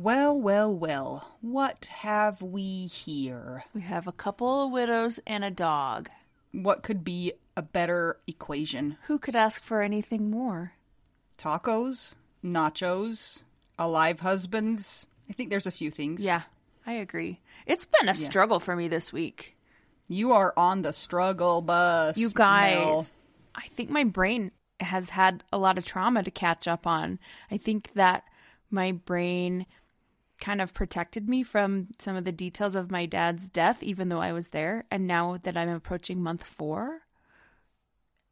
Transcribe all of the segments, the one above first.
Well, well, well. What have we here? we have a couple of widows and a dog. What could be a better equation? Who could ask for anything more? Tacos, nachos, alive husbands. I think there's a few things. Yeah, I agree. It's been a Yeah. struggle for me this week. You are on the struggle bus. You guys, Mel. I think my brain has had a lot of trauma to catch up on. I think that my brain kind of protected me from some of the details of my dad's death, even though I was there. And now that I'm approaching month four,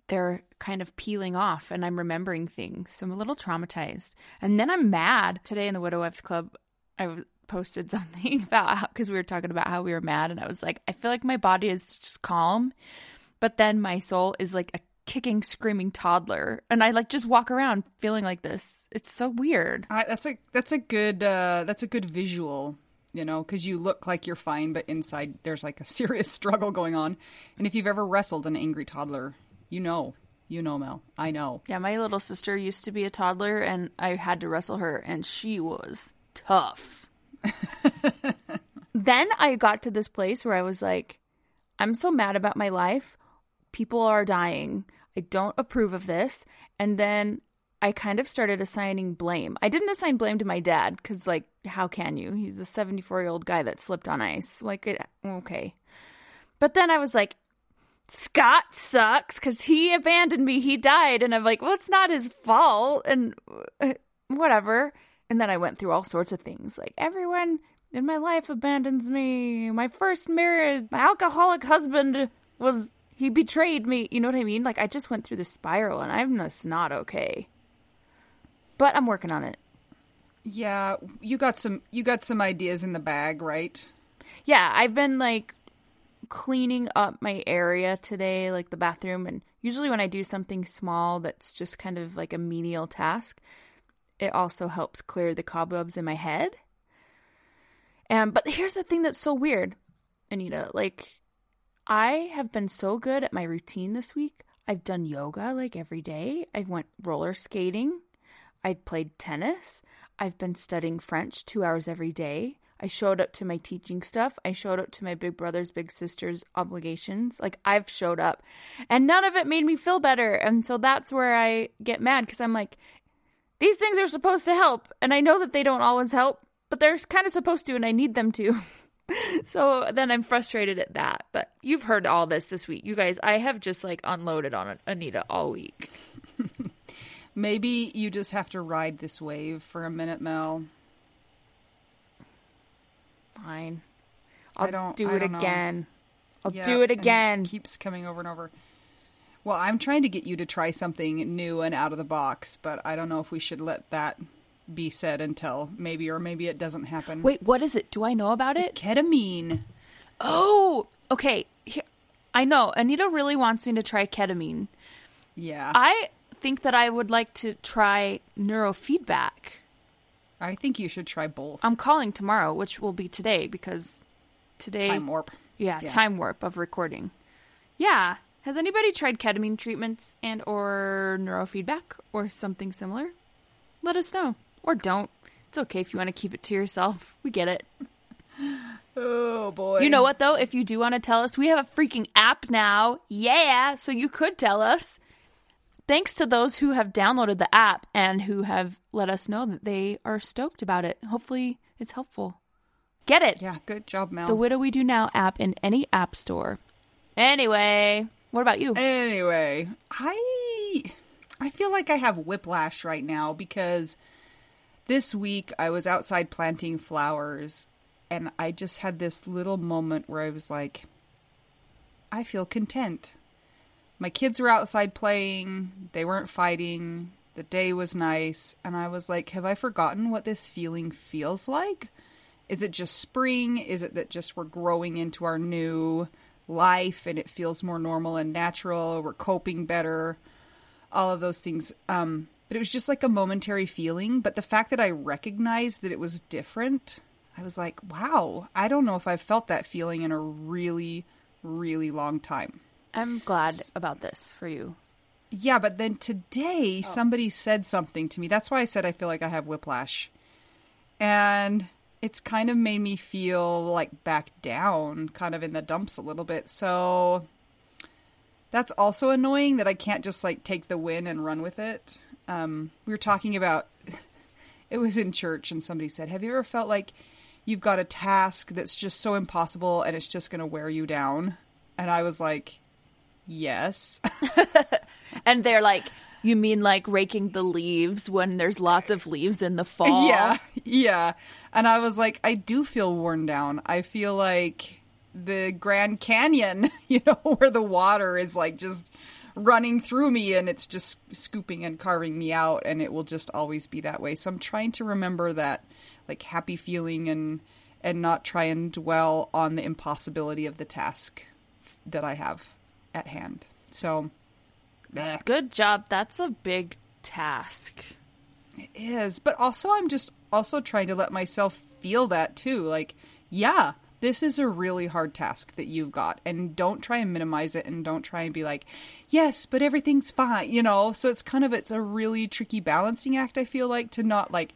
they're kind of peeling off and I'm remembering things. So I'm a little traumatized. And then I'm mad. Today in the Widow Wives Club, I posted something about how, because we were talking about how we were mad. And I was like, I feel like my body is just calm, but then my soul is like a kicking, screaming toddler. And I like just walk around feeling like this. It's so weird. I, that's a that's a good uh, that's a good visual, you know, because you look like you're fine, but inside there's like a serious struggle going on. And if you've ever wrestled an angry toddler, you know, you know, Mel. I know. Yeah, my little sister used to be a toddler and I had to wrestle her and she was tough. then I got to this place where I was like, I'm so mad about my life. People are dying. I don't approve of this. And then I kind of started assigning blame. I didn't assign blame to my dad because, like, how can you? He's a 74 year old guy that slipped on ice. Like, it, okay. But then I was like, Scott sucks because he abandoned me. He died. And I'm like, well, it's not his fault. And uh, whatever. And then I went through all sorts of things. Like, everyone in my life abandons me. My first marriage, my alcoholic husband was, he betrayed me. You know what I mean? Like, I just went through the spiral and I'm just not okay. But I'm working on it. Yeah, you got some you got some ideas in the bag, right? Yeah, I've been like cleaning up my area today, like the bathroom. And usually, when I do something small that's just kind of like a menial task, it also helps clear the cobwebs in my head. And but here's the thing that's so weird, Anita. Like, I have been so good at my routine this week. I've done yoga like every day. I went roller skating. I played tennis. I've been studying French two hours every day. I showed up to my teaching stuff. I showed up to my big brother's, big sister's obligations. Like I've showed up and none of it made me feel better. And so that's where I get mad because I'm like, these things are supposed to help. And I know that they don't always help, but they're kind of supposed to and I need them to. so then I'm frustrated at that. But you've heard all this this week. You guys, I have just like unloaded on Anita all week. Maybe you just have to ride this wave for a minute, Mel. Fine. I I'll don't- do I it don't know. again. I'll Yeah, do it again. keeps coming over and over. Well, I'm trying to get you to try something new and out of the box, but I don't know if we should let that be said until maybe or maybe it doesn't happen. Wait, what is it? Do I know about it? ketamine. Oh, okay. I know. Anita really wants me to try ketamine. Yeah. I think that I would like to try neurofeedback. I think you should try both. I'm calling tomorrow, which will be today because today Time warp. Yeah, Yeah. time warp of recording. Yeah. Has anybody tried ketamine treatments and or neurofeedback or something similar? Let us know. Or don't. It's okay if you want to keep it to yourself. We get it. Oh boy. You know what though? If you do want to tell us, we have a freaking app now. Yeah, so you could tell us. Thanks to those who have downloaded the app and who have let us know that they are stoked about it. Hopefully, it's helpful. Get it. Yeah, good job, Mel. The Widow We Do Now app in any app store. Anyway, what about you? Anyway, I I feel like I have whiplash right now because this week I was outside planting flowers and I just had this little moment where I was like I feel content. My kids were outside playing, they weren't fighting, the day was nice, and I was like, have I forgotten what this feeling feels like? Is it just spring? Is it that just we're growing into our new life and it feels more normal and natural? We're coping better, all of those things. Um, but it was just like a momentary feeling. But the fact that I recognized that it was different, I was like, wow, I don't know if I've felt that feeling in a really, really long time. I'm glad about this for you. Yeah, but then today oh. somebody said something to me. That's why I said I feel like I have whiplash. And it's kind of made me feel like back down, kind of in the dumps a little bit. So that's also annoying that I can't just like take the win and run with it. Um, we were talking about it was in church and somebody said, "Have you ever felt like you've got a task that's just so impossible and it's just going to wear you down?" And I was like, "Yes." And they're like, you mean like raking the leaves when there's lots of leaves in the fall? Yeah, yeah. And I was like, I do feel worn down. I feel like the Grand Canyon, you know, where the water is like just running through me and it's just scooping and carving me out and it will just always be that way. So I'm trying to remember that like happy feeling and and not try and dwell on the impossibility of the task that I have at hand. So eh. Good job. That's a big task. It is. but also i'm just also trying to let myself feel that too like yeah this is a really hard task that you've got and don't try and minimize it and don't try and be like yes but everything's fine you know? So it's kind of it's a really tricky balancing act i feel like to not like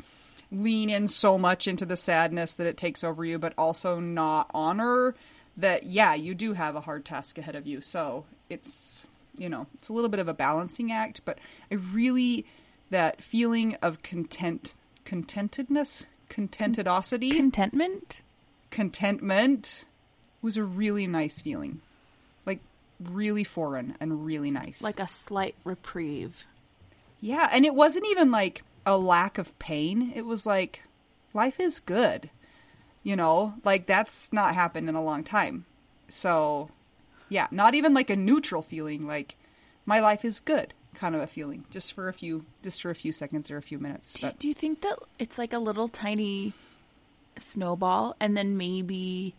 lean in so much into the sadness that it takes over you but also not honor that yeah you do have a hard task ahead of you. So it's you know it's a little bit of a balancing act but i really that feeling of content contentedness contentedosity. Contentment? Contentment was a really nice feeling. Like really foreign and really nice. Like a slight reprieve. yeah and it wasn't even like a lack of pain. It was like life is good you know? Like that's not happened in a long time. So yeah not even like a neutral feeling like my life is good kind of a feeling. Just for a few just for a few seconds or a few minutes Do, but do you think that it's like a little tiny snowball and then maybe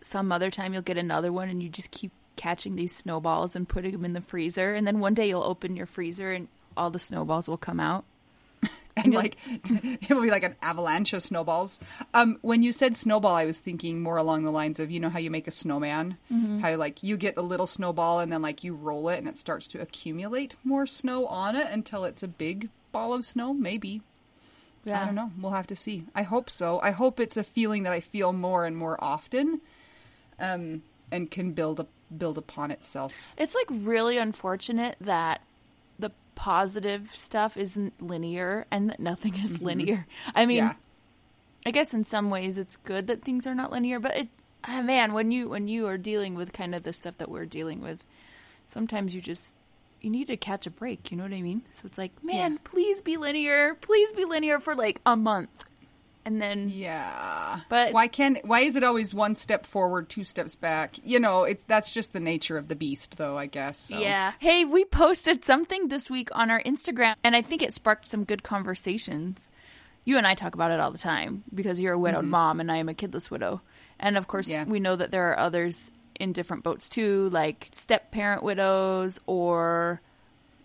some other time you'll get another one and you just keep catching these snowballs and putting them in the freezer and then one day you'll open your freezer and all the snowballs will come out? and like it'll be like an avalanche of snowballs. Um, when you said snowball, I was thinking more along the lines of you know how you make a snowman, how like you get the little snowball and then like you roll it and it starts to accumulate more snow on it until it's a big ball of snow. Maybe, Yeah. I don't know. We'll have to see. I hope so. I hope it's a feeling that I feel more and more often, um, and can build up build upon itself. It's like really unfortunate that the positive stuff isn't linear and that nothing is linear. I mean, yeah. I guess in some ways it's good that things are not linear, but it, ah, man, when you when you are dealing with kind of the stuff that we're dealing with, sometimes you just you need to catch a break. You know what I mean? So it's like, man, Yeah. please be linear, please be linear for like a month, and then Yeah. But- why can't why is it always one step forward, two steps back? You know, it that's just the nature of the beast though, I guess. so. Yeah. Hey, we posted something this week on our Instagram, and I think it sparked some good conversations. You and I talk about it all the time because you're a widowed mm-hmm. mom and I am a kidless widow. And of course, Yeah. we know that there are others in different boats too, like step parent widows or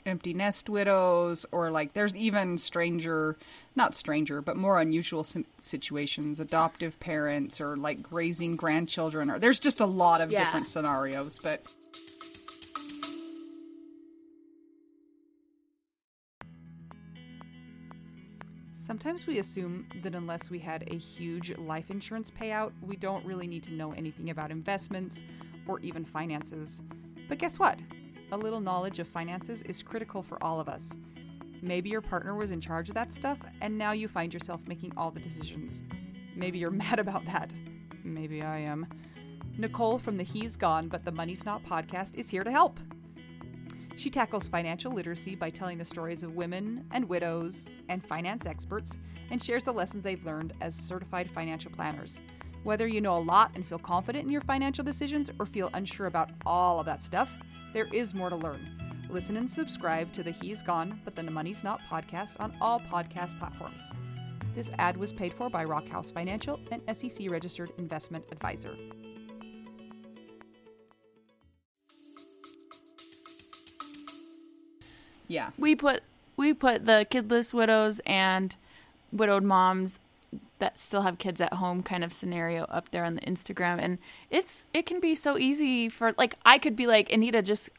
Empty nest widows or like there's even stranger, not stranger, but more unusual situations, adoptive parents or like raising grandchildren or there's just a lot of Yeah. different scenarios, but Sometimes we assume that unless we had a huge life insurance payout, we don't really need to know anything about investments or even finances. But guess what? A little knowledge of finances is critical for all of us. Maybe your partner was in charge of that stuff, and now you find yourself making all the decisions. Maybe you're mad about that. Maybe I am. Nicole from the He's Gone But the Money's Not podcast is here to help. She tackles financial literacy by telling the stories of women and widows and finance experts and shares the lessons they've learned as certified financial planners. Whether you know a lot and feel confident in your financial decisions or feel unsure about all of that stuff, there is more to learn. Listen and subscribe to the He's Gone But the Money's Not podcast on all podcast platforms. This ad was paid for by Rockhouse Financial, an SEC registered investment advisor. Yeah. we put we put the kidless widows and widowed moms that still have kids at home kind of scenario up there on the Instagram. And it's it can be so easy for like I could be like Anita just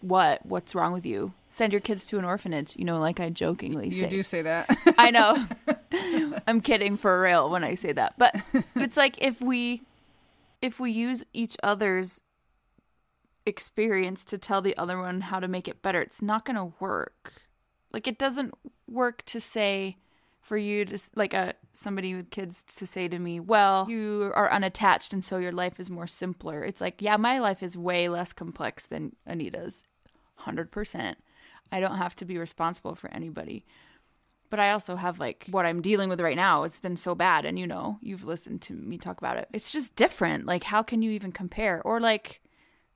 what? What's wrong with you? Send your kids to an orphanage you know like I jokingly You say. You do say that. I know. I'm kidding for real when I say that. But it's like if we if we use each other's experience to tell the other one how to make it better, it's not going to work. Like it doesn't work to say for you to like a somebody with kids to say to me, "Well, you are unattached and so your life is more simpler." It's like, "Yeah, my life is way less complex than Anita's." 100%. I don't have to be responsible for anybody. But I also have like what I'm dealing with right now. It's been so bad and you know, you've listened to me talk about it. It's just different. Like how can you even compare? Or like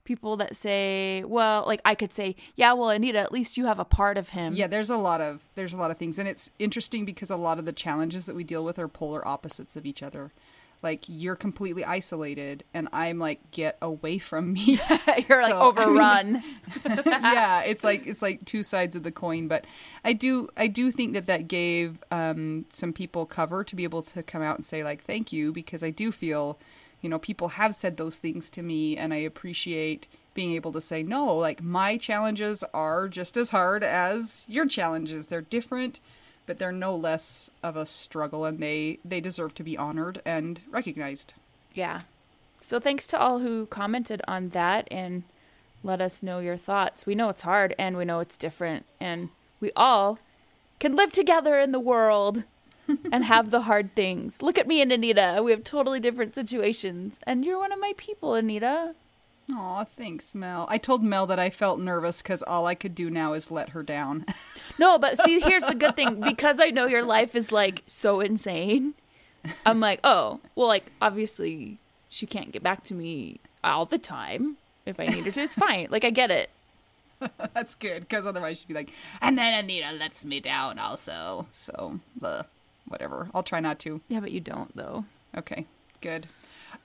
people that say, well, like I could say, yeah, well, Anita, at least you have a part of him. Yeah, there's a lot of there's a lot of things, and it's interesting because a lot of the challenges that we deal with are polar opposites of each other. Like you're completely isolated, and I'm like, get away from me. You're like So, I mean- overrun. yeah, it's like it's like two sides of the coin. But I do I do think that that gave um, some people cover to be able to come out and say like thank you because I do feel, you know, people have said those things to me, and I appreciate being able to say no. Like my challenges are just as hard as your challenges. They're different. But they're no less of a struggle, and they they deserve to be honored and recognized. yeah. So thanks to all who commented on that and let us know your thoughts. We know it's hard and we know it's different and we all can live together in the world and have the hard things. Look at me and Anita. We have totally different situations and you're one of my people, Anita. Aw, thanks, Mel. I told Mel that I felt nervous because all I could do now is let her down. No, but see, here's the good thing. Because I know your life is like so insane, I'm like, oh, well, like, obviously, she can't get back to me all the time. If I need her to, it's fine. Like, I get it. That's good because otherwise she'd be like, and then Anita lets me down also. So, the whatever. I'll try not to. Yeah, but you don't, though. Okay, good.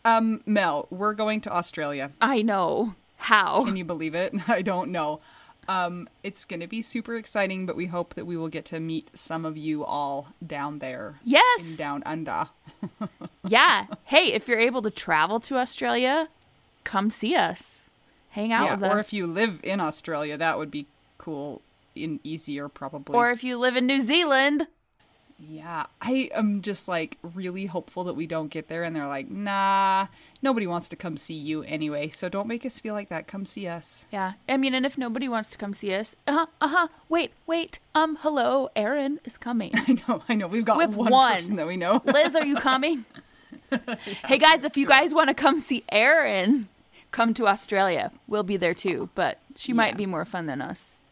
Um, Mel, we're going to Australia. I know. How? Can you believe it? I don't know. Um, it's going to be super exciting, but we hope that we will get to meet some of you all down there. Yes. down under. Yeah. Hey, if you're able to travel to Australia, come see us. Hang out yeah, with us. or if you live in Australia, that would be cool and easier probably. or if you live in New Zealand, Yeah, I am just like really hopeful that we don't get there and they're like, nah, nobody wants to come see you anyway. So don't make us feel like that. Come see us. Yeah. I mean, and if nobody wants to come see us, uh huh, uh huh. Wait, wait. Um, hello, Erin is coming. I know, I know. We've got have one, one. person that we know. Liz, are you coming? Hey guys, if you guys want to come see Erin, come to Australia. We'll be there too, but she might be more fun than us.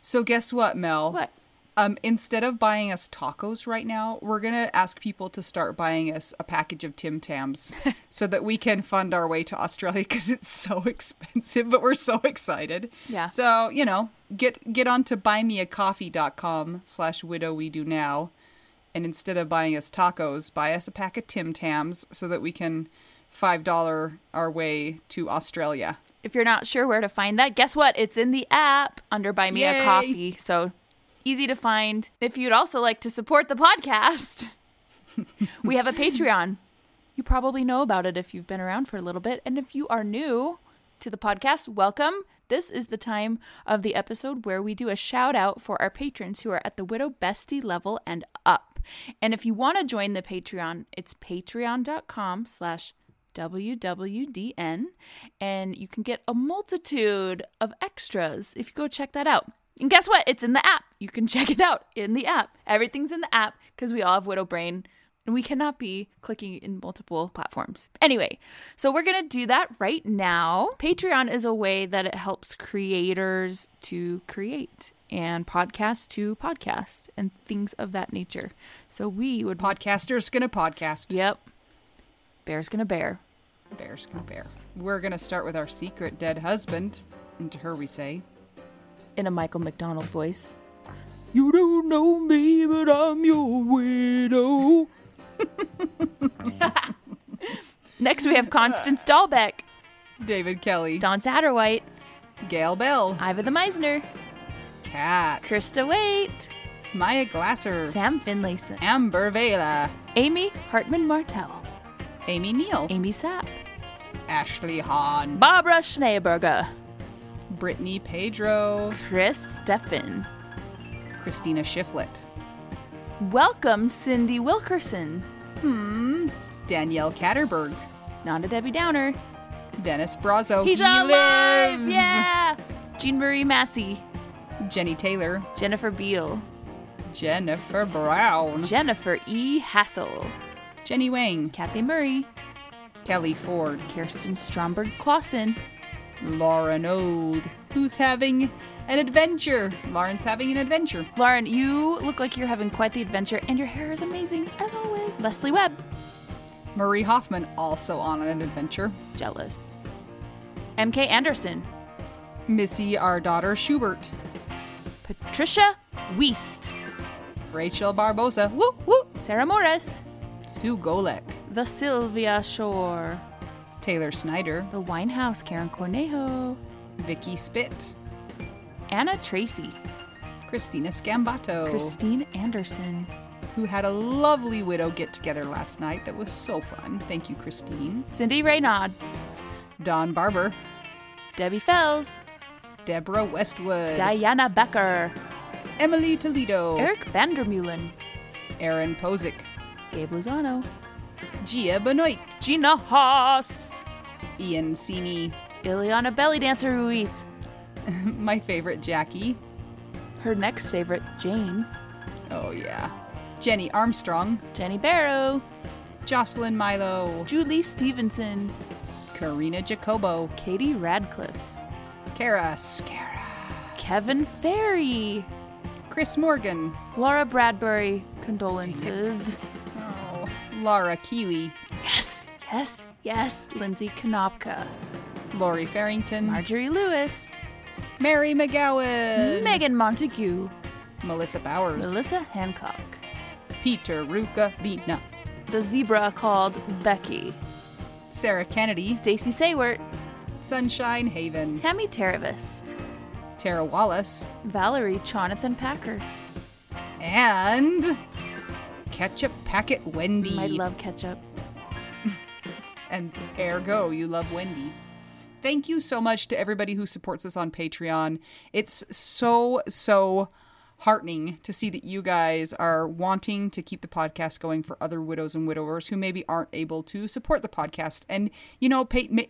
So guess what, Mel? What? Um, instead of buying us tacos right now, we're gonna ask people to start buying us a package of Tim Tams so that we can fund our way to Australia because it's so expensive, but we're so excited. Yeah. So you know, get get on to buymeacoffee.com slash widow we do now, and instead of buying us tacos, buy us a pack of Tim Tams so that we can five dollar our way to Australia. If you're not sure where to find that, guess what? It's in the app under Buy Me Yay. a Coffee. So easy to find. If you'd also like to support the podcast, we have a Patreon. You probably know about it if you've been around for a little bit. And if you are new to the podcast, welcome. This is the time of the episode where we do a shout out for our patrons who are at the Widow Bestie level and up. And if you want to join the Patreon, it's patreon.com slash WWDN, and you can get a multitude of extras if you go check that out. And guess what? It's in the app. You can check it out in the app. Everything's in the app because we all have Widow Brain and we cannot be clicking in multiple platforms. Anyway, so we're going to do that right now. Patreon is a way that it helps creators to create and podcast to podcast and things of that nature. So we would Podcasters gonna podcast. Yep. Bear's gonna bear. Bear's gonna bear. We're gonna start with our secret dead husband. And to her we say, In a Michael McDonald voice. You don't know me, but I'm your widow. Next we have Constance Dahlbeck, David Kelly, Don Satterwhite, Gail Bell, Iva the Meisner, Kat, Krista Waite, Maya Glasser, Sam Finlayson, Amber Vela, Amy Hartman Martell, Amy Neal, Amy Sapp, Ashley Hahn, Barbara Schneeberger, Brittany Pedro, Chris Steffen. Christina Shiflett, Welcome Cindy Wilkerson, hmm, Danielle Catterberg, not a Debbie Downer. Dennis Brazo, He's he alive! lives! Yeah! Jean Marie Massey, Jenny Taylor, Jennifer Beal, Jennifer Brown, Jennifer E. Hassel, Jenny Wang, Kathy Murray, Kelly Ford, Kirsten Stromberg Clausen, Lauren Ode, who's having an adventure. Lauren's having an adventure. Lauren, you look like you're having quite the adventure, and your hair is amazing, as always. Leslie Webb, Marie Hoffman also on an adventure. jealous. MK Anderson, Missy, our daughter Schubert. Patricia Weist, Rachel Barbosa. Woo woo. Sarah Morris, Sue Golek. The Sylvia Shore, Taylor Snyder. The Winehouse Karen Cornejo, Vicky Spit. Anna Tracy, Christina Scambato. Christine Anderson, who had a lovely widow get together last night that was so fun. Thank you, Christine. Cindy Raynaud, Don Barber. Debbie Fells, Deborah Westwood. Diana Becker, Emily Toledo. Eric Vandermeulen, Aaron Posick. Gabe Lozano, Gia Benoit. Gina Haas, Ian Sini. Ileana Belly Dancer Ruiz, My favorite Jackie. her next favorite, Jane, Oh, yeah. Jenny Armstrong. Jenny Barrow, Jocelyn Milo. Julie Stevenson, Karina Jacobo. Katie Radcliffe, Kara Scara. Kevin Ferry, Chris Morgan. Laura Bradbury, condolences. Oh, Laura Keeley. Yes, yes, yes, Lindsay Konopka, Lori Farrington. Marjorie Lewis, Mary McGowan. Megan Montague, Melissa Bowers. Melissa Hancock, Peter Ruka Vina. the zebra called Becky, Sarah Kennedy. Stacy Saywert, Sunshine Haven. Tammy Teravist, Tara Wallace. Valerie Jonathan Packer. And Ketchup Packet Wendy. I love ketchup. and ergo, you love Wendy. Thank you so much to everybody who supports us on Patreon. It's so, so heartening to see that you guys are wanting to keep the podcast going for other widows and widowers who maybe aren't able to support the podcast. And you know, ma-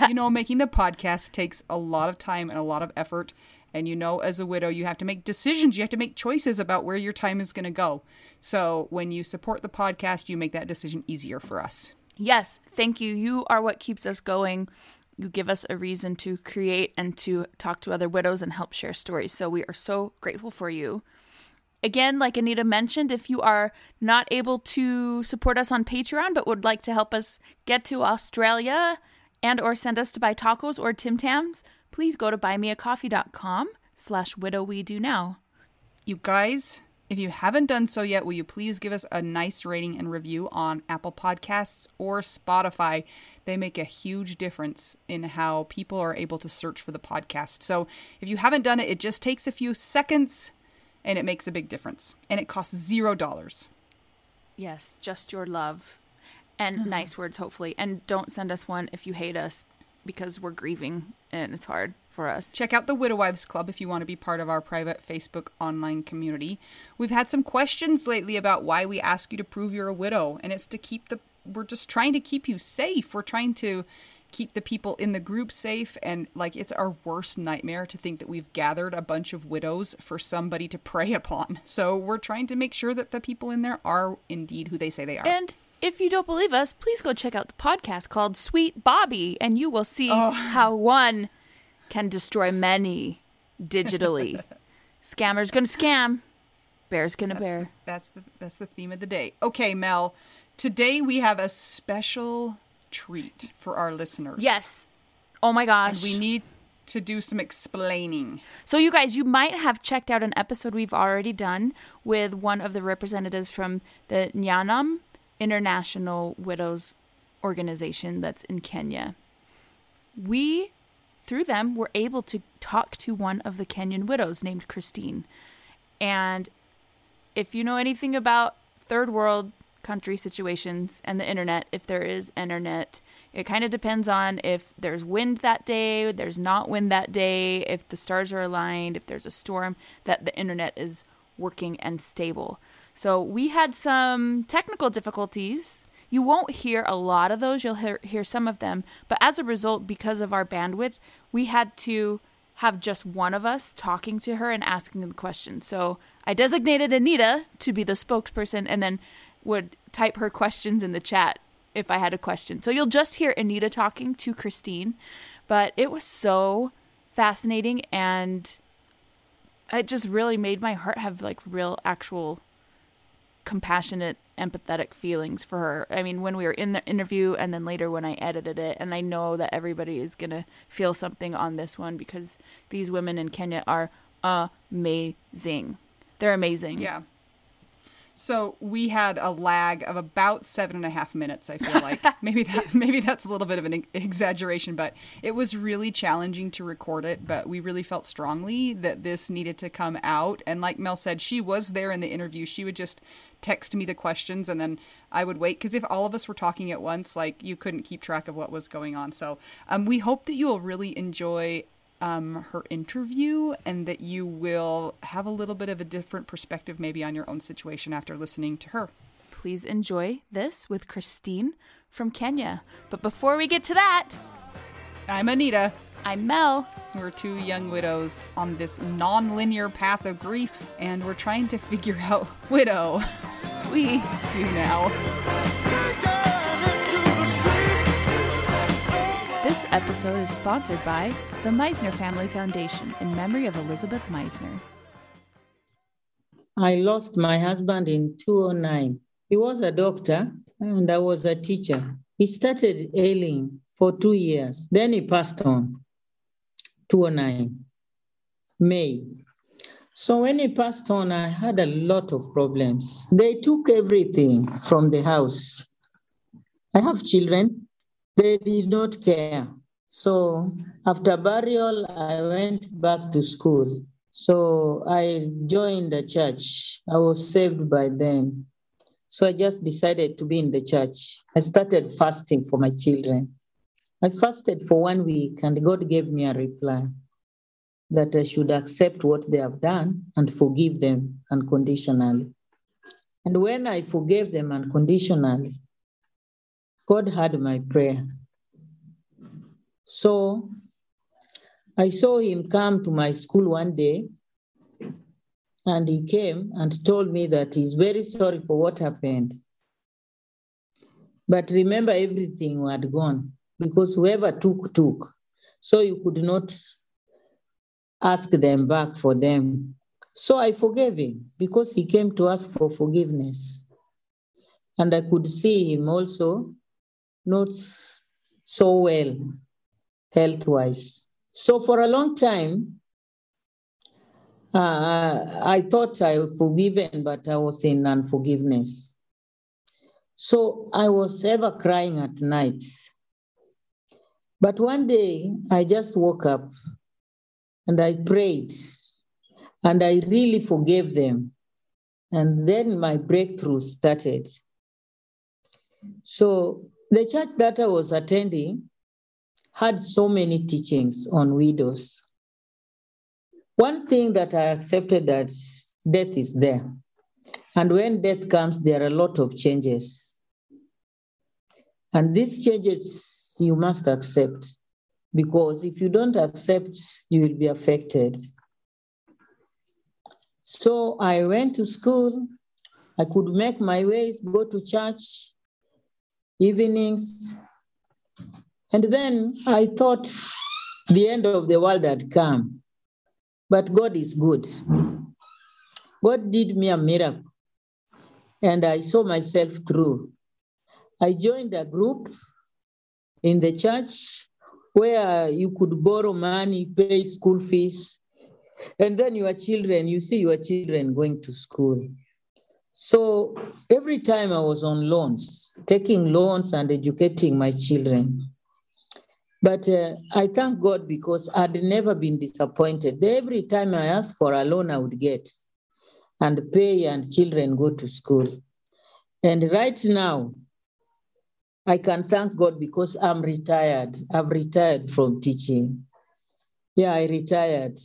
you know, making the podcast takes a lot of time and a lot of effort. And you know, as a widow, you have to make decisions. You have to make choices about where your time is going to go. So when you support the podcast, you make that decision easier for us. Yes, thank you. You are what keeps us going. You give us a reason to create and to talk to other widows and help share stories. So we are so grateful for you. Again, like Anita mentioned, if you are not able to support us on Patreon but would like to help us get to Australia and or send us to buy tacos or Tim Tams, please go to buymeacoffee.com slash widow we do now. You guys, if you haven't done so yet, will you please give us a nice rating and review on Apple Podcasts or Spotify? They make a huge difference in how people are able to search for the podcast. So if you haven't done it, it just takes a few seconds and it makes a big difference. And it costs zero dollars. Yes, just your love and mm-hmm. nice words, hopefully. And don't send us one if you hate us because we're grieving and it's hard for us. Check out the Widow Wives Club if you want to be part of our private Facebook online community. We've had some questions lately about why we ask you to prove you're a widow, and it's to keep the we're just trying to keep you safe. We're trying to keep the people in the group safe and like it's our worst nightmare to think that we've gathered a bunch of widows for somebody to prey upon. So we're trying to make sure that the people in there are indeed who they say they are. And if you don't believe us, please go check out the podcast called Sweet Bobby, and you will see Oh. how one can destroy many digitally. Scammer's gonna scam, bear's gonna that's bear. the, that's the that's the theme of the day. Okay, Mel. Today we have a special treat for our listeners. Yes. Oh my And gosh. we need to do some explaining. So, you guys, you might have checked out an episode we've already done with one of the representatives from the Nyanam International Widows Organization that's in Kenya. We, through them, we were able to talk to one of the Kenyan widows named Christine. And if you know anything about third world country situations and the internet, if there is internet, it kind of depends on if there's wind that day, there's not wind that day, if the stars are aligned, if there's a storm, that the internet is working and stable. So we had some technical difficulties. You won't hear a lot of those, you'll hear, hear some of them. But as a result, because of our bandwidth, we had to have just one of us talking to her and asking the questions. So I designated Anita to be the spokesperson and then would type her questions in the chat if I had a question. So you'll just hear Anita talking to Christine, but it was so fascinating and it just really made my heart have like real actual compassionate empathetic feelings for her. I mean, when we were in the interview and then later when I edited it, and I know that everybody is going to feel something on this one because these women in Kenya are amazing. They're amazing. Yeah. So we had a lag of about seven and a half minutes. I feel like maybe that maybe that's a little bit of an exaggeration, but it was really challenging to record it. But we really felt strongly that this needed to come out. And like Mel said, she was there in the interview. She would just text me the questions, and then I would wait because if all of us were talking at once, like you couldn't keep track of what was going on. So um, we hope that you will really enjoy um, her interview and that you will have a little bit of a different perspective maybe on your own situation after listening to her. Please enjoy this with Christine from Kenya. But before we get to that, I'm Anita. I'm Mel. We're two young widows on this non-linear path of grief, and we're trying to figure out widow We do now. This episode is sponsored by the Meisner Family Foundation in memory of Elizabeth Meisner. I lost my husband in 2009. He was a doctor and I was a teacher. He started ailing for two years. Then he passed on 2009, May. So when he passed on, I had a lot of problems. They took everything from the house. I have children. They did not care. So after burial, I went back to school. So I joined the church. I was saved by them. So I just decided to be in the church. I started fasting for my children. I fasted for one week and God gave me a reply. that I should accept what they have done and forgive them unconditionally. And when I forgave them unconditionally, God heard my prayer. So I saw him come to my school one day, and he came and told me that he's very sorry for what happened. But remember, everything had gone because whoever took, took. So you could not ask them back for them. So I forgave him because he came to ask for forgiveness. And I could see him also not so well health wise. So for a long time, uh, I thought I was forgiven, but I was in unforgiveness. So I was ever crying at night. But one day I just woke up and I prayed and I really forgave them. And then my breakthrough started. So the church that I was attending had so many teachings on widows. One thing that I accepted that death is there. And when death comes, there are a lot of changes. And these changes you must accept because if you don't accept, you will be affected. So I went to school. I could make my ways, go to church, evenings. And then I thought the end of the world had come. But God is good. God did me a miracle. And I saw myself through. I joined a group in the church where you could borrow money, pay school fees, and then your children, you see your children going to school. So every time I was on loans, taking loans and educating my children. But uh, I thank God because I'd never been disappointed. Every time I asked for a loan, I would get and pay, and children go to school. And right now, I can thank God because I'm retired. I've retired from teaching. Yeah, I retired.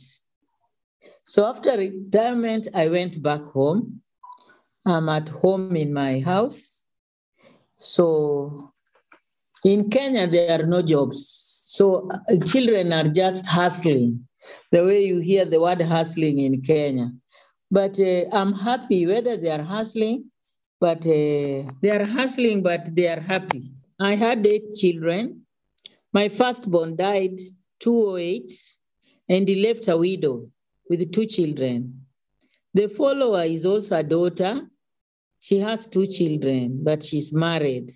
So after retirement, I went back home. I'm at home in my house. So in Kenya, there are no jobs. So uh, children are just hustling, the way you hear the word hustling in Kenya. But uh, I'm happy whether they are hustling, but uh, they are hustling, but they are happy. I had eight children. My firstborn died 208, and he left a widow with two children. The follower is also a daughter. She has two children, but she's married.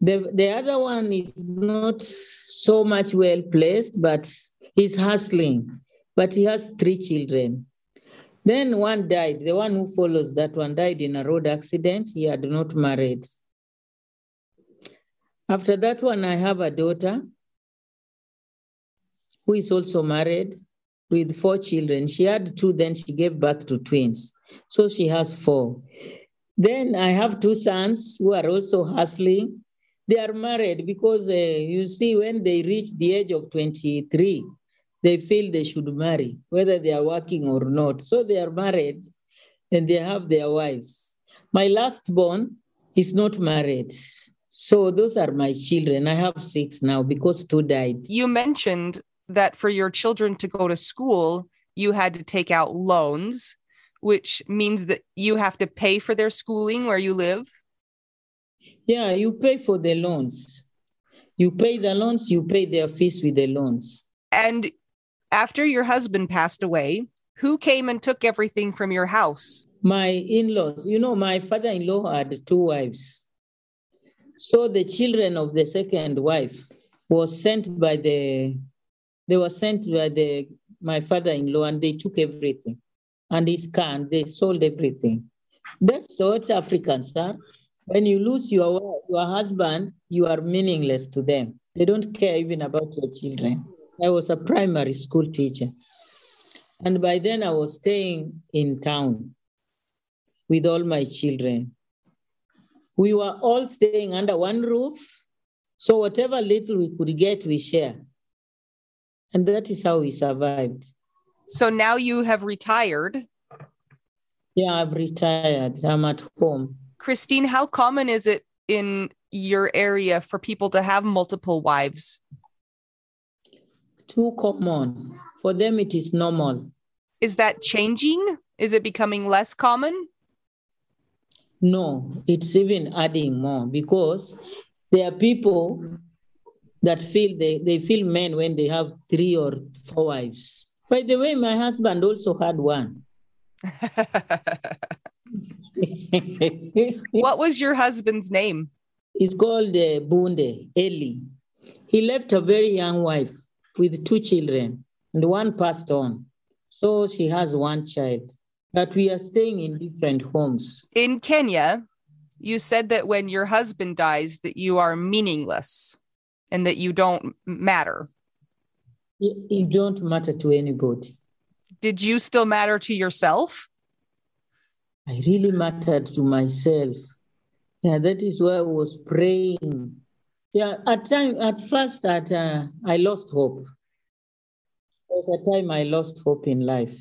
The, the other one is not so much well placed, but he's hustling, but he has three children. Then one died. The one who follows that one died in a road accident. He had not married. After that one, I have a daughter who is also married with four children. She had two, then she gave birth to twins. So she has four. Then I have two sons who are also hustling. They are married because uh, you see, when they reach the age of 23, they feel they should marry, whether they are working or not. So they are married and they have their wives. My last born is not married. So those are my children. I have six now because two died. You mentioned that for your children to go to school, you had to take out loans, which means that you have to pay for their schooling where you live. Yeah, you pay for the loans. You pay the loans, you pay their fees with the loans. And after your husband passed away, who came and took everything from your house? My in laws, you know, my father in law had two wives. So the children of the second wife was sent by the they were sent by the my father-in-law and they took everything. And his car, and they sold everything. That's what Africans are. When you lose your your husband, you are meaningless to them. They don't care even about your children. I was a primary school teacher. And by then I was staying in town with all my children. We were all staying under one roof. So whatever little we could get, we share. And that is how we survived. So now you have retired. Yeah, I've retired. I'm at home. Christine, how common is it in your area for people to have multiple wives? Too common. For them, it is normal. Is that changing? Is it becoming less common? No, it's even adding more because there are people that feel they, they feel men when they have three or four wives. By the way, my husband also had one. what was your husband's name? It's called uh, Bunde, Eli. He left a very young wife with two children, and one passed on. So she has one child. But we are staying in different homes. In Kenya, you said that when your husband dies that you are meaningless and that you don't matter. You, you don't matter to anybody. Did you still matter to yourself? I really mattered to myself. Yeah, that is why I was praying. Yeah, at time at first at uh, I lost hope. There was a time I lost hope in life.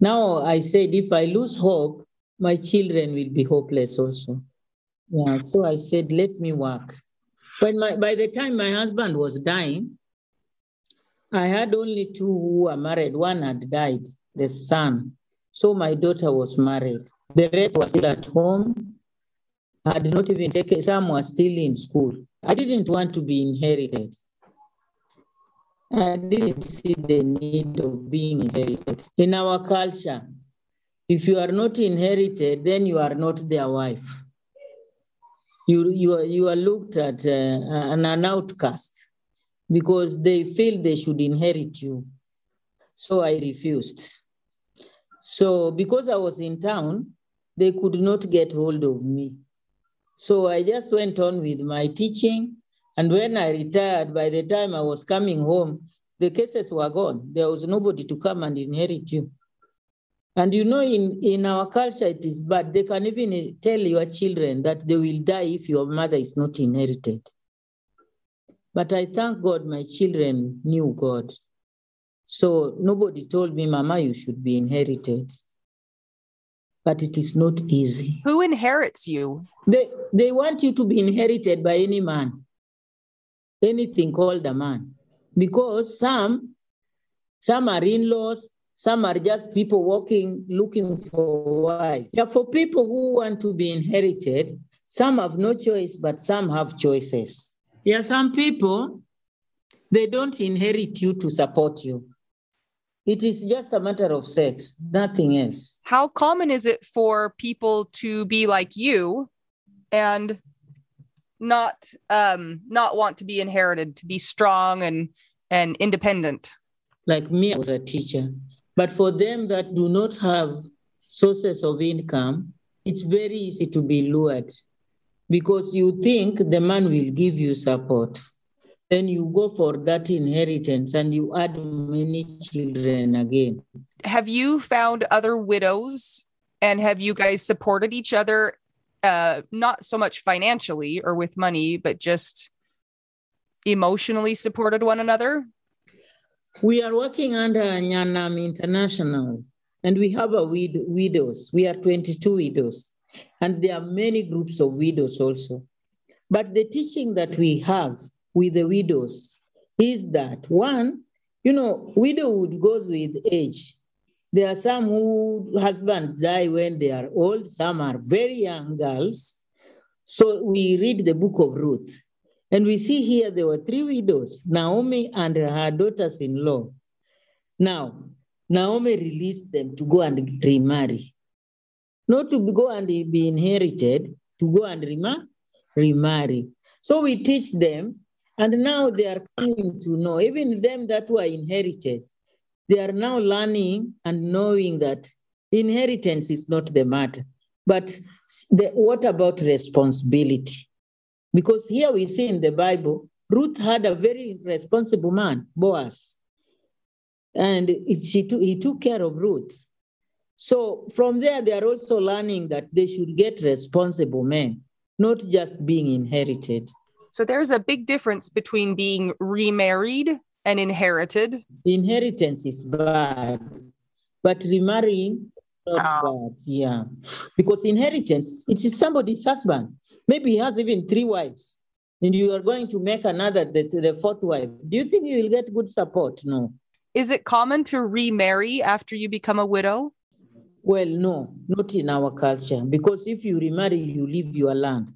Now I said if I lose hope, my children will be hopeless also. Yeah, so I said let me work. But my, by the time my husband was dying, I had only two who were married. One had died, the son. So my daughter was married. The rest were still at home. Had not even taken, some were still in school. I didn't want to be inherited. I didn't see the need of being inherited. In our culture, if you are not inherited, then you are not their wife. You, you, are, you are looked at uh, an, an outcast because they feel they should inherit you. So I refused. So because I was in town, they could not get hold of me. So I just went on with my teaching. And when I retired, by the time I was coming home, the cases were gone. There was nobody to come and inherit you. And you know, in, in our culture, it is bad. They can even tell your children that they will die if your mother is not inherited. But I thank God my children knew God. So nobody told me, Mama, you should be inherited. But it is not easy. Who inherits you? They, they want you to be inherited by any man, anything called a man. Because some, some are in-laws, some are just people walking, looking for wife. Yeah, for people who want to be inherited, some have no choice, but some have choices. Yeah, some people, they don't inherit you to support you. It is just a matter of sex, nothing else. How common is it for people to be like you and not um not want to be inherited, to be strong and and independent? Like me, I was a teacher. But for them that do not have sources of income, it's very easy to be lured because you think the man will give you support. Then you go for that inheritance and you add many children again. Have you found other widows and have you guys supported each other, uh, not so much financially or with money, but just emotionally supported one another? We are working under Nyanam International and we have a wid- widows. We are 22 widows. And there are many groups of widows also. But the teaching that we have with the widows is that one, you know, widowhood goes with age. There are some who husbands die when they are old, some are very young girls. So we read the book of Ruth, and we see here there were three widows Naomi and her daughters in law. Now, Naomi released them to go and remarry not to go and be inherited, to go and rem- remarry. So we teach them, and now they are coming to know, even them that were inherited, they are now learning and knowing that inheritance is not the matter. But the, what about responsibility? Because here we see in the Bible, Ruth had a very responsible man, Boaz. And she took, he took care of Ruth. So from there, they are also learning that they should get responsible men, not just being inherited. So there's a big difference between being remarried And inherited? Inheritance is bad, but remarrying not Oh. bad. Yeah, because inheritance it is somebody's husband. Maybe he has even three wives, and you are going to make another the, the fourth wife. Do you think you will get good support? No. Is it common to remarry after you become a widow? Well, no, not in our culture. Because if you remarry, you leave your land.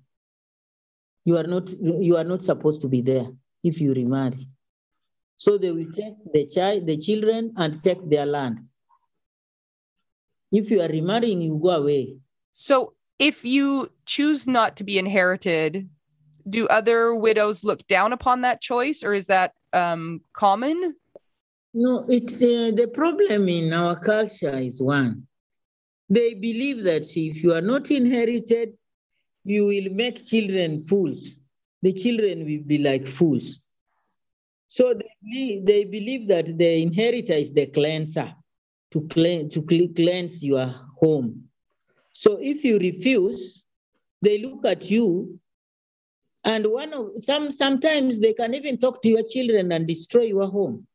You are not you are not supposed to be there if you remarry. So they will take the child, the children, and take their land. If you are remarrying, you go away. So if you choose not to be inherited, do other widows look down upon that choice or is that um, common? No, it's uh, the problem in our culture is one. They believe that if you are not inherited, you will make children fools. The children will be like fools. So they believe, they believe that the inheritor is the cleanser to cleanse, to cleanse your home. So if you refuse, they look at you and one of some sometimes they can even talk to your children and destroy your home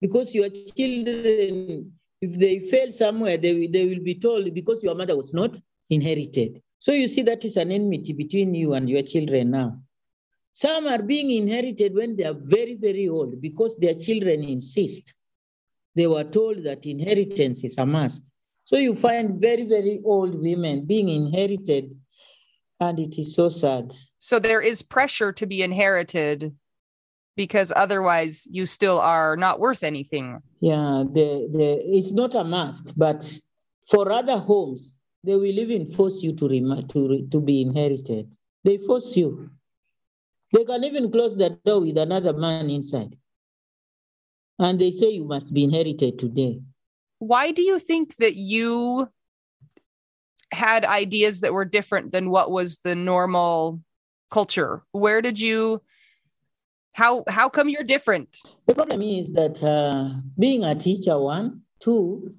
because your children, if they fail somewhere, they, they will be told because your mother was not inherited. So you see that is an enmity between you and your children now. Some are being inherited when they are very, very old because their children insist. They were told that inheritance is a must. So you find very, very old women being inherited, and it is so sad. So there is pressure to be inherited because otherwise you still are not worth anything. Yeah, the, the, it's not a must, but for other homes, they will even force you to, rem- to, re- to be inherited. They force you. They can even close the door with another man inside. And they say you must be inherited today. Why do you think that you had ideas that were different than what was the normal culture? Where did you how how come you're different? The problem is that uh, being a teacher, one, two,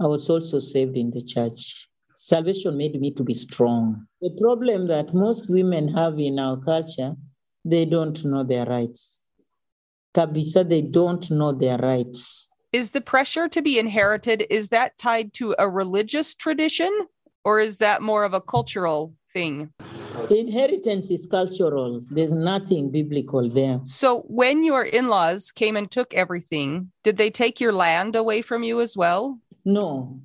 I was also saved in the church. Salvation made me to be strong. The problem that most women have in our culture, they don't know their rights. Kabisa, they don't know their rights. Is the pressure to be inherited is that tied to a religious tradition or is that more of a cultural thing? Inheritance is cultural. There's nothing biblical there. So when your in-laws came and took everything, did they take your land away from you as well? No,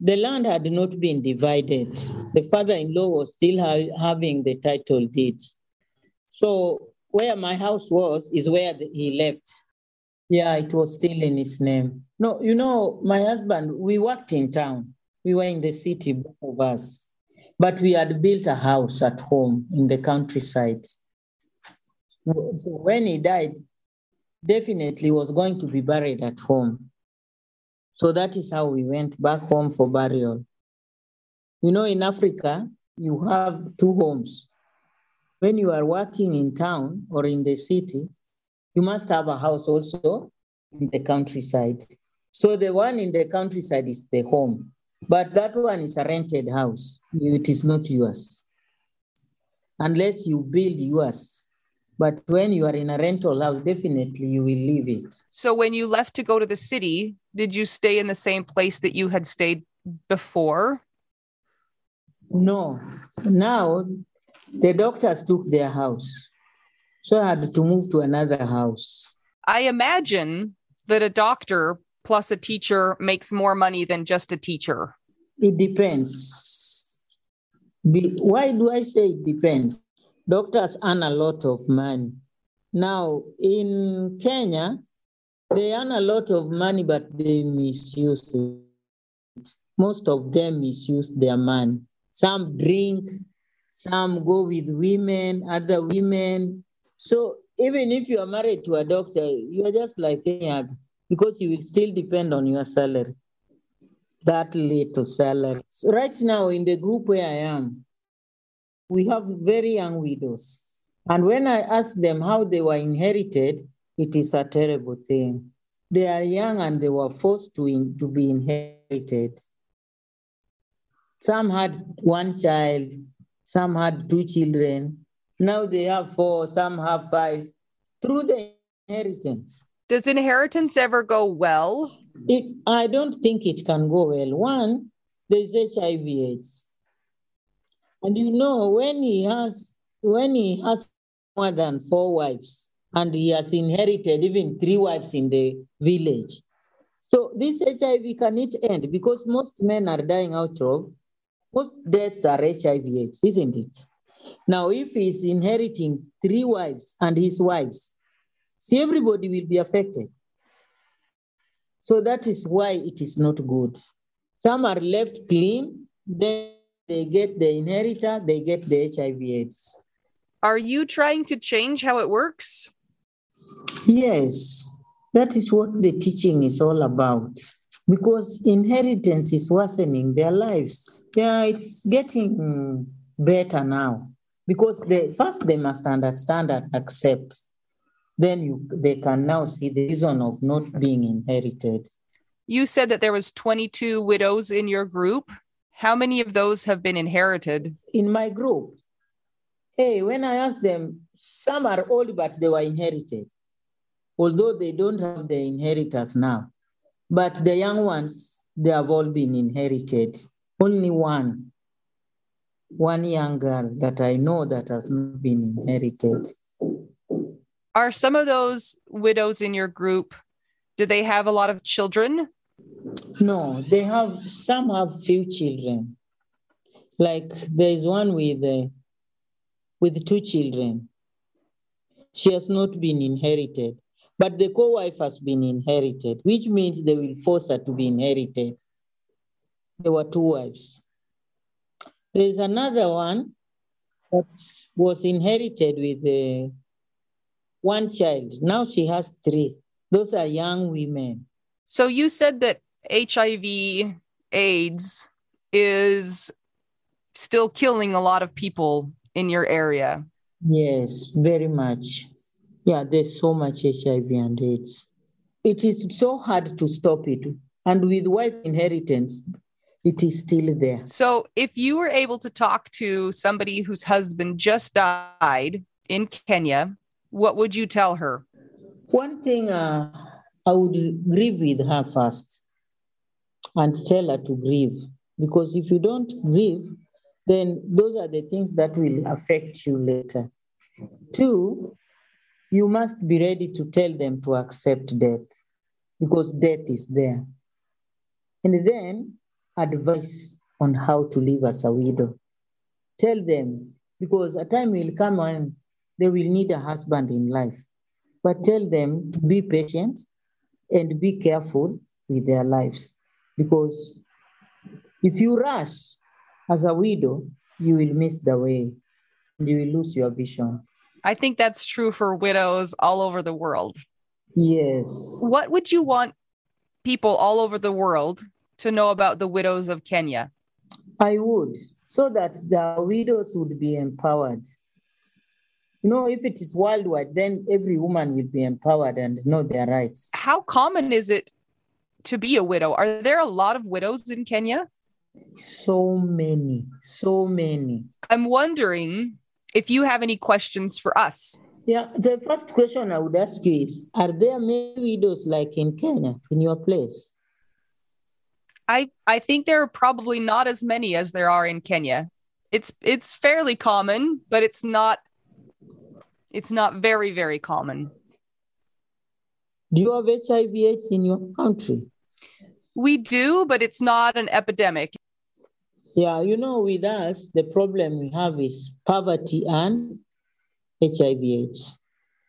the land had not been divided. The father-in-law was still ha- having the title deeds. So where my house was is where the- he left. Yeah, it was still in his name. No, you know, my husband, we worked in town. We were in the city, both of us. But we had built a house at home in the countryside. So when he died, definitely was going to be buried at home. So that is how we went back home for burial. You know, in Africa, you have two homes. When you are working in town or in the city, you must have a house also in the countryside. So the one in the countryside is the home, but that one is a rented house. It is not yours unless you build yours. But when you are in a rental house, definitely you will leave it. So when you left to go to the city, did you stay in the same place that you had stayed before? No, now the doctors took their house. So I had to move to another house. I imagine that a doctor plus a teacher makes more money than just a teacher. It depends. Be- Why do I say it depends? Doctors earn a lot of money. Now, in Kenya, they earn a lot of money, but they misuse it. Most of them misuse their money. Some drink, some go with women, other women. So even if you are married to a doctor, you are just like any other because you will still depend on your salary. That little salary. So right now, in the group where I am, we have very young widows. And when I ask them how they were inherited, it is a terrible thing. They are young and they were forced to, in, to be inherited. Some had one child, some had two children. Now they have four, some have five through the inheritance. Does inheritance ever go well? It, I don't think it can go well. One, there's HIV/AIDS, and you know when he has when he has more than four wives and he has inherited even three wives in the village. So this HIV cannot end because most men are dying out of most deaths are HIV/AIDS, isn't it? Now, if he's inheriting three wives and his wives, see everybody will be affected. So that is why it is not good. Some are left clean, then they get the inheritor, they get the HIV/AIDS. Are you trying to change how it works? Yes, that is what the teaching is all about. Because inheritance is worsening their lives. Yeah, it's getting better now. Because they first they must understand and accept. Then you they can now see the reason of not being inherited. You said that there was 22 widows in your group. How many of those have been inherited? In my group, hey, when I asked them, some are old but they were inherited, although they don't have the inheritors now. But the young ones, they have all been inherited. Only one, one young girl that I know that has not been inherited. Are some of those widows in your group, do they have a lot of children? No, they have, some have few children. Like there is one with, uh, with two children. She has not been inherited. But the co-wife has been inherited, which means they will force her to be inherited. There were two wives. There's another one that was inherited with uh, one child. Now she has three. Those are young women. So you said that HIV AIDS is still killing a lot of people in your area. Yes, very much. Yeah, there's so much HIV and AIDS. It is so hard to stop it. And with wife inheritance, it is still there. So if you were able to talk to somebody whose husband just died in Kenya, what would you tell her? One thing uh, I would grieve with her first and tell her to grieve. Because if you don't grieve, then those are the things that will affect you later. Two, you must be ready to tell them to accept death because death is there. And then advice on how to live as a widow. Tell them because a time will come when they will need a husband in life. But tell them to be patient and be careful with their lives because if you rush as a widow, you will miss the way you will lose your vision. I think that's true for widows all over the world. Yes. What would you want people all over the world to know about the widows of Kenya? I would, so that the widows would be empowered. You know, if it is worldwide, then every woman will be empowered and know their rights. How common is it to be a widow? Are there a lot of widows in Kenya? So many, so many. I'm wondering if you have any questions for us. Yeah, the first question I would ask you is Are there many widows like in Kenya, in your place? I, I think there are probably not as many as there are in Kenya. It's it's fairly common, but it's not it's not very, very common. Do you have HIV AIDS in your country? We do, but it's not an epidemic. Yeah, you know, with us, the problem we have is poverty and HIV AIDS.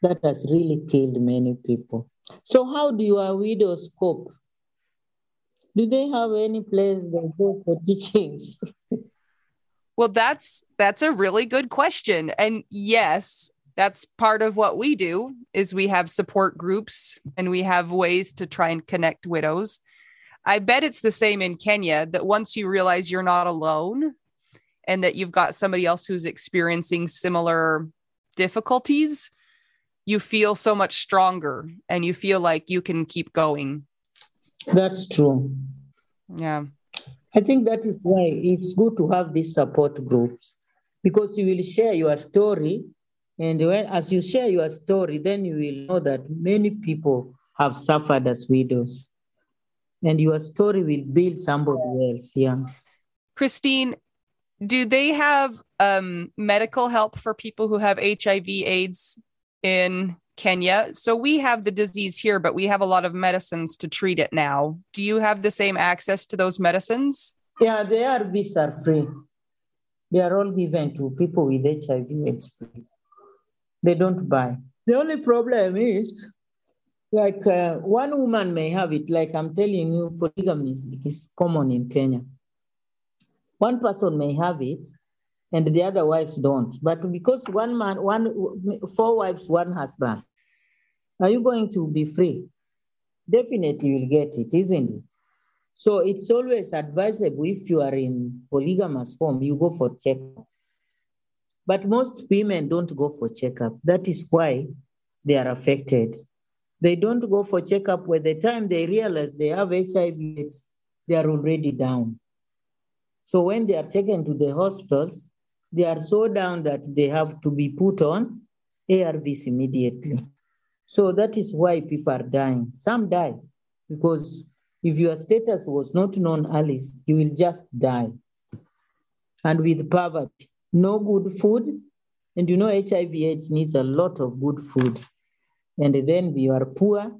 That has really killed many people. So, how do your widows cope? Do they have any place they go for teachings? well, that's that's a really good question. And yes, that's part of what we do is we have support groups and we have ways to try and connect widows. I bet it's the same in Kenya that once you realize you're not alone and that you've got somebody else who's experiencing similar difficulties, you feel so much stronger and you feel like you can keep going. That's true. Yeah. I think that is why it's good to have these support groups because you will share your story. And when, as you share your story, then you will know that many people have suffered as widows. And your story will build somebody else. Yeah. Christine, do they have um, medical help for people who have HIV AIDS in Kenya? So we have the disease here, but we have a lot of medicines to treat it now. Do you have the same access to those medicines? Yeah, the ARVs are free. They are all given to people with HIV AIDS free. They don't buy. The only problem is like uh, one woman may have it, like I'm telling you, polygamy is, is common in Kenya. One person may have it, and the other wives don't. But because one man, one four wives, one husband, are you going to be free? Definitely you'll get it, isn't it? So it's always advisable if you are in polygamous home, you go for checkup. But most women don't go for checkup. That is why they are affected. They don't go for checkup. By the time they realize they have HIV, they are already down. So when they are taken to the hospitals, they are so down that they have to be put on ARVs immediately. So that is why people are dying. Some die because if your status was not known early, you will just die. And with poverty, no good food. And you know, HIV AIDS needs a lot of good food. And then you are poor,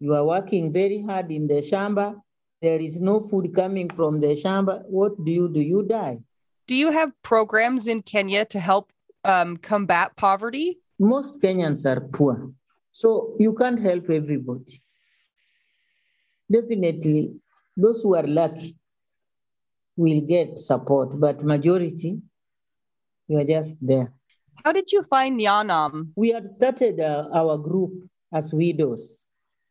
you are working very hard in the shamba, there is no food coming from the shamba. What do you do? You die. Do you have programs in Kenya to help um, combat poverty? Most Kenyans are poor. So you can't help everybody. Definitely, those who are lucky will get support, but majority, you are just there. How did you find Nyanam? We had started uh, our group as widows,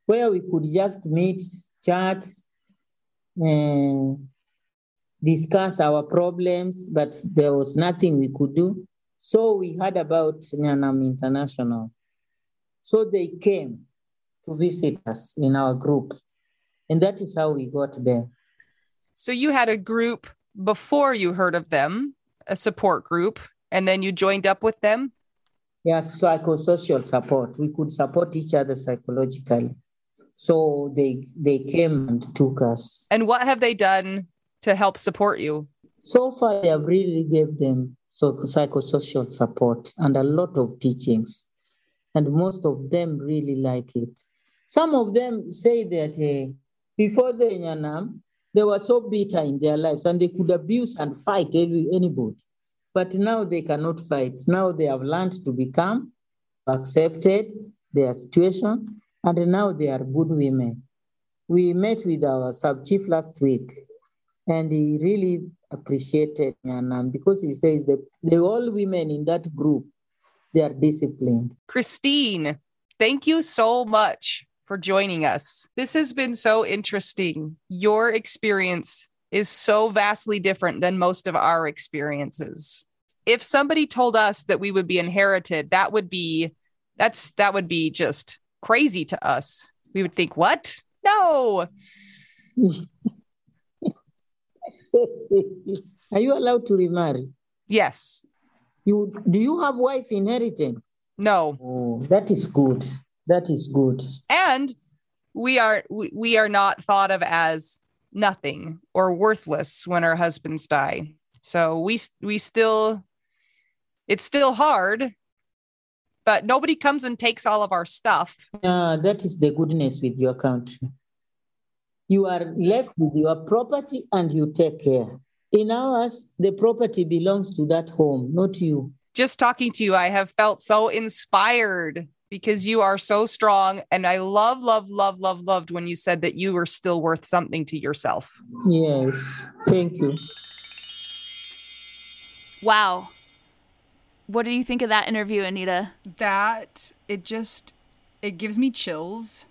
where we could just meet, chat, uh, discuss our problems, but there was nothing we could do. So we heard about Nyanam International. So they came to visit us in our group. And that is how we got there. So you had a group before you heard of them, a support group, and then you joined up with them? Yes, psychosocial support. We could support each other psychologically. So they they came and took us. And what have they done to help support you? So far, I have really gave them so psychosocial support and a lot of teachings, and most of them really like it. Some of them say that uh, before the Nyanam, they were so bitter in their lives and they could abuse and fight every, anybody. But now they cannot fight. Now they have learned to become accepted their situation, and now they are good women. We met with our sub chief last week, and he really appreciated Nyanam because he says that the all women in that group they are disciplined. Christine, thank you so much for joining us. This has been so interesting. Your experience is so vastly different than most of our experiences. If somebody told us that we would be inherited, that would be that's that would be just crazy to us. We would think, "What? No." Are you allowed to remarry? Yes. You do you have wife inherited? No. Oh, that is good. That is good. And we are we, we are not thought of as nothing or worthless when our husbands die. So we we still it's still hard, but nobody comes and takes all of our stuff. Uh, that is the goodness with your country. You are left with your property and you take care. In ours, the property belongs to that home, not you. Just talking to you, I have felt so inspired because you are so strong. And I love, love, love, love, loved when you said that you were still worth something to yourself. Yes. Thank you. Wow. What do you think of that interview, Anita? That it just it gives me chills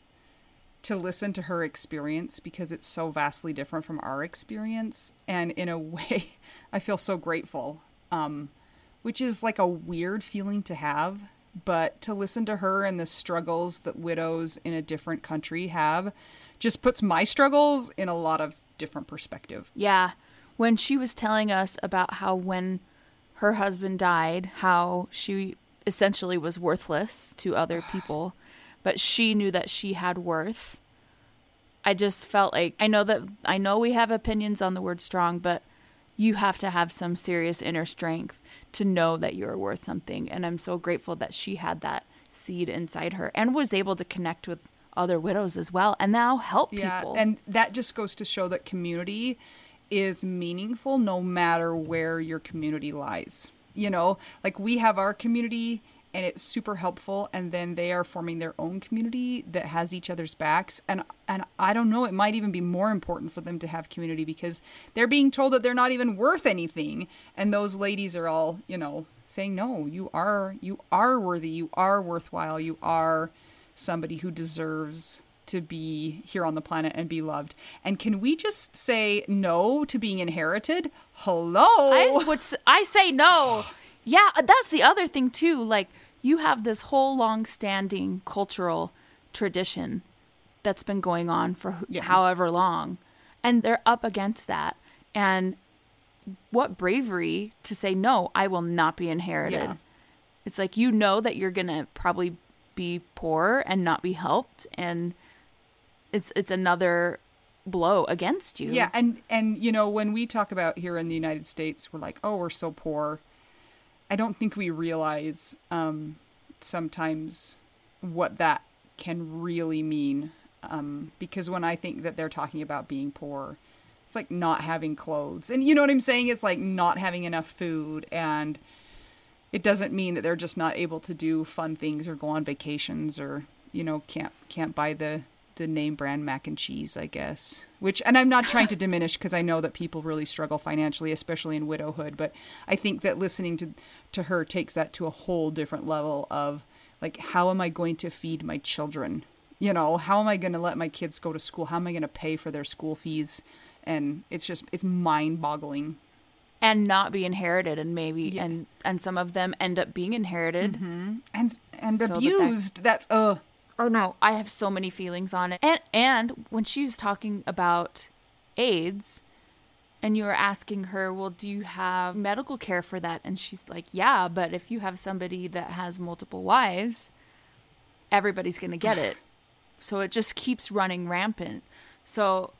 to listen to her experience because it's so vastly different from our experience and in a way I feel so grateful. Um which is like a weird feeling to have, but to listen to her and the struggles that widows in a different country have just puts my struggles in a lot of different perspective. Yeah. When she was telling us about how when her husband died, how she essentially was worthless to other people, but she knew that she had worth. I just felt like I know that I know we have opinions on the word strong, but you have to have some serious inner strength to know that you're worth something. And I'm so grateful that she had that seed inside her and was able to connect with other widows as well and now help Yeah, people. and that just goes to show that community is meaningful no matter where your community lies. You know, like we have our community and it's super helpful and then they are forming their own community that has each other's backs and and I don't know, it might even be more important for them to have community because they're being told that they're not even worth anything and those ladies are all, you know, saying no, you are you are worthy, you are worthwhile, you are somebody who deserves to be here on the planet and be loved. And can we just say no to being inherited? Hello. I would I say no. Yeah, uh, that's the other thing too. Like you have this whole long-standing cultural tradition that's been going on for Yeah. however long, and they're up against that. And what bravery to say no! I will not be inherited. Yeah. It's like you know that you're gonna probably be poor and not be helped, and it's it's another blow against you. yeah, and and you know when we talk about here in the United States, we're like, oh, we're so poor. I don't think we realize um, sometimes what that can really mean. Um, because when I think that they're talking about being poor, it's like not having clothes, and you know what I'm saying. It's like not having enough food, and it doesn't mean that they're just not able to do fun things or go on vacations or you know can't can't buy the the name brand mac and cheese i guess which and i'm not trying to diminish because i know that people really struggle financially especially in widowhood but i think that listening to to her takes that to a whole different level of like how am i going to feed my children? You know how am i going to let my kids go to school? How am i going to pay for their school fees? And it's just it's mind boggling and not be inherited and maybe Yeah. and and some of them end up being inherited. And and So that that- abused. That's uh oh no. I have so many feelings on it. And and when she was talking about aids and you were asking her well do you have medical care for that and she's like yeah but if you have somebody that has multiple wives everybody's going to get it so it just keeps running rampant so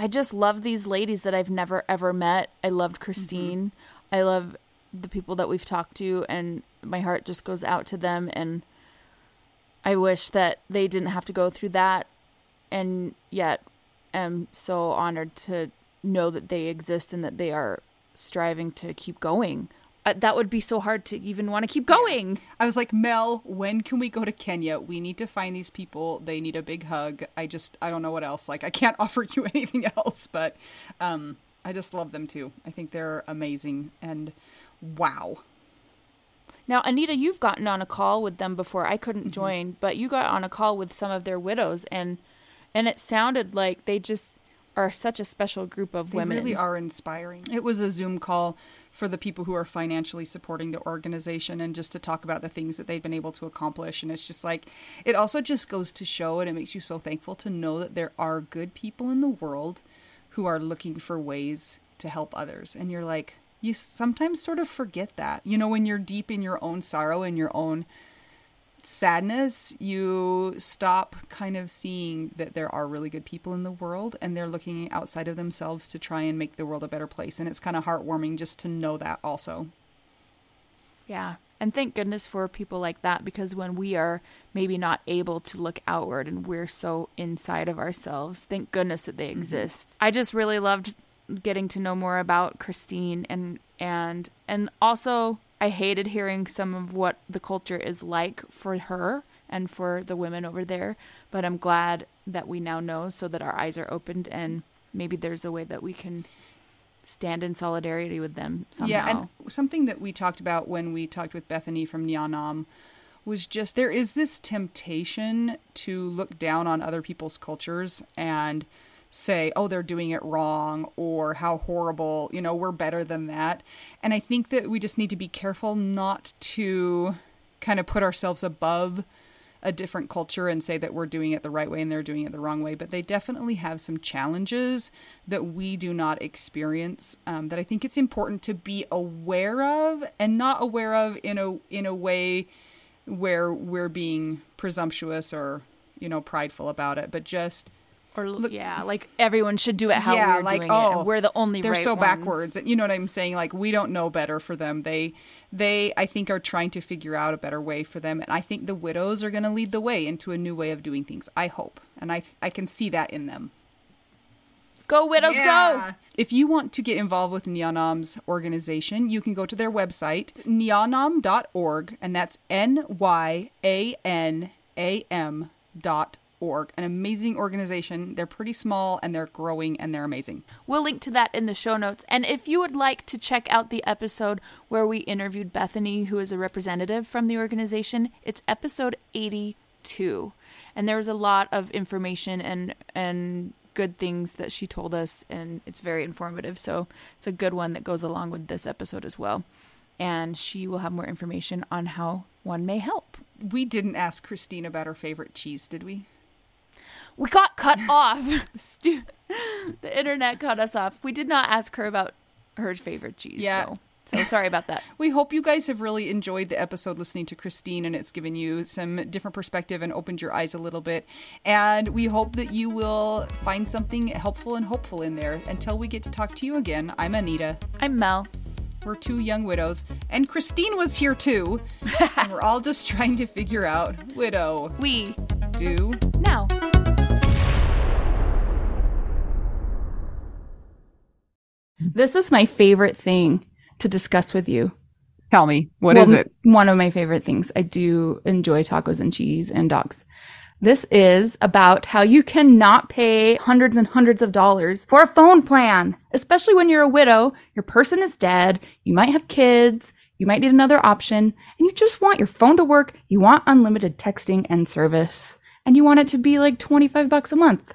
I just love these ladies that I've never ever met. I loved mm-hmm. Christine. I love the people that we've talked to, and my heart just goes out to them. And I wish that they didn't have to go through that, and yet am so honored to know that they exist and that they are striving to keep going. Uh, that would be so hard to even want to keep going. I was like, Mel, when can we go to Kenya? We need to find these people. They need a big hug. I just, I don't know what else. Like, I can't offer you anything else, but um, I just love them too. I think they're amazing. And wow. Now, Anita, you've gotten on a call with them before. I couldn't Mm-hmm. join, but you got on a call with some of their widows, and and it sounded like they just are such a special group of They women. They really are inspiring. It was a Zoom call for the people who are financially supporting the organization and just to talk about the things that they've been able to accomplish. And it's just like, it also just goes to show and it makes you so thankful to know that there are good people in the world who are looking for ways to help others. And you're like, you sometimes sort of forget that. You know, when you're deep in your own sorrow and your own sadness, you stop kind of seeing that there are really good people in the world and they're looking outside of themselves to try and make the world a better place. And it's kind of heartwarming just to know that also. Yeah. And thank goodness for people like that because when we are maybe not able to look outward and we're so inside of ourselves, thank goodness that they mm-hmm. exist. I just really loved getting to know more about Christine and and and also I hated hearing some of what the culture is like for her and for the women over there, but I'm glad that we now know so that our eyes are opened and maybe there's a way that we can stand in solidarity with them somehow. Yeah, and something that we talked about when we talked with Bethany from Nyanam was just there is this temptation to look down on other people's cultures and say, oh, they're doing it wrong or how horrible, you know, we're better than that. And I think that we just need to be careful not to kind of put ourselves above a different culture and say that we're doing it the right way and they're doing it the wrong way. But they definitely have some challenges that we do not experience um, that I think it's important to be aware of and not aware of in a in a way where we're being presumptuous or you know prideful about it, but just Or Look, yeah, like everyone should do it how Yeah, we're like, doing it. oh, and we're the only they're right so ones. backwards. You know what I'm saying? Like we don't know better for them. They they I think are trying to figure out a better way for them, and I think the widows are going to lead the way into a new way of doing things. I hope, and I I can see that in them. Go widows, go! If you want to get involved with Nyanam's organization, you can go to their website, nyanam.org, and that's N Y A N A M dot org. An amazing organization. They're pretty small and they're growing and they're amazing. We'll link to that in the show notes. And if you would like to check out the episode where we interviewed Bethany, who is a representative from the organization, it's episode 82. And there was a lot of information and and good things that she told us and it's very informative. So it's a good one that goes along with this episode as well. And she will have more information on how one may help. We didn't ask Christine about her favorite cheese, did we? We got cut off. The stu- the internet cut us off. We did not ask her about her favorite cheese. Yeah. though. So sorry about that. We hope you guys have really enjoyed the episode listening to Christine and it's given you some different perspective and opened your eyes a little bit. And we hope that you will find something helpful and hopeful in there. Until we get to talk to you again, I'm Anita. I'm Mel. We're two young widows, and Christine was here too. and we're all just trying to figure out widow We do. now. This is my favorite thing to discuss with you. Tell me, what Well, is it? One of my favorite things. I do enjoy tacos and cheese and dogs. This is about how you cannot pay hundreds and hundreds of dollars for a phone plan, especially when you're a widow, your person is dead, you might have kids, you might need another option, and you just want your phone to work, you want unlimited texting and service, and you want it to be like 25 bucks a month.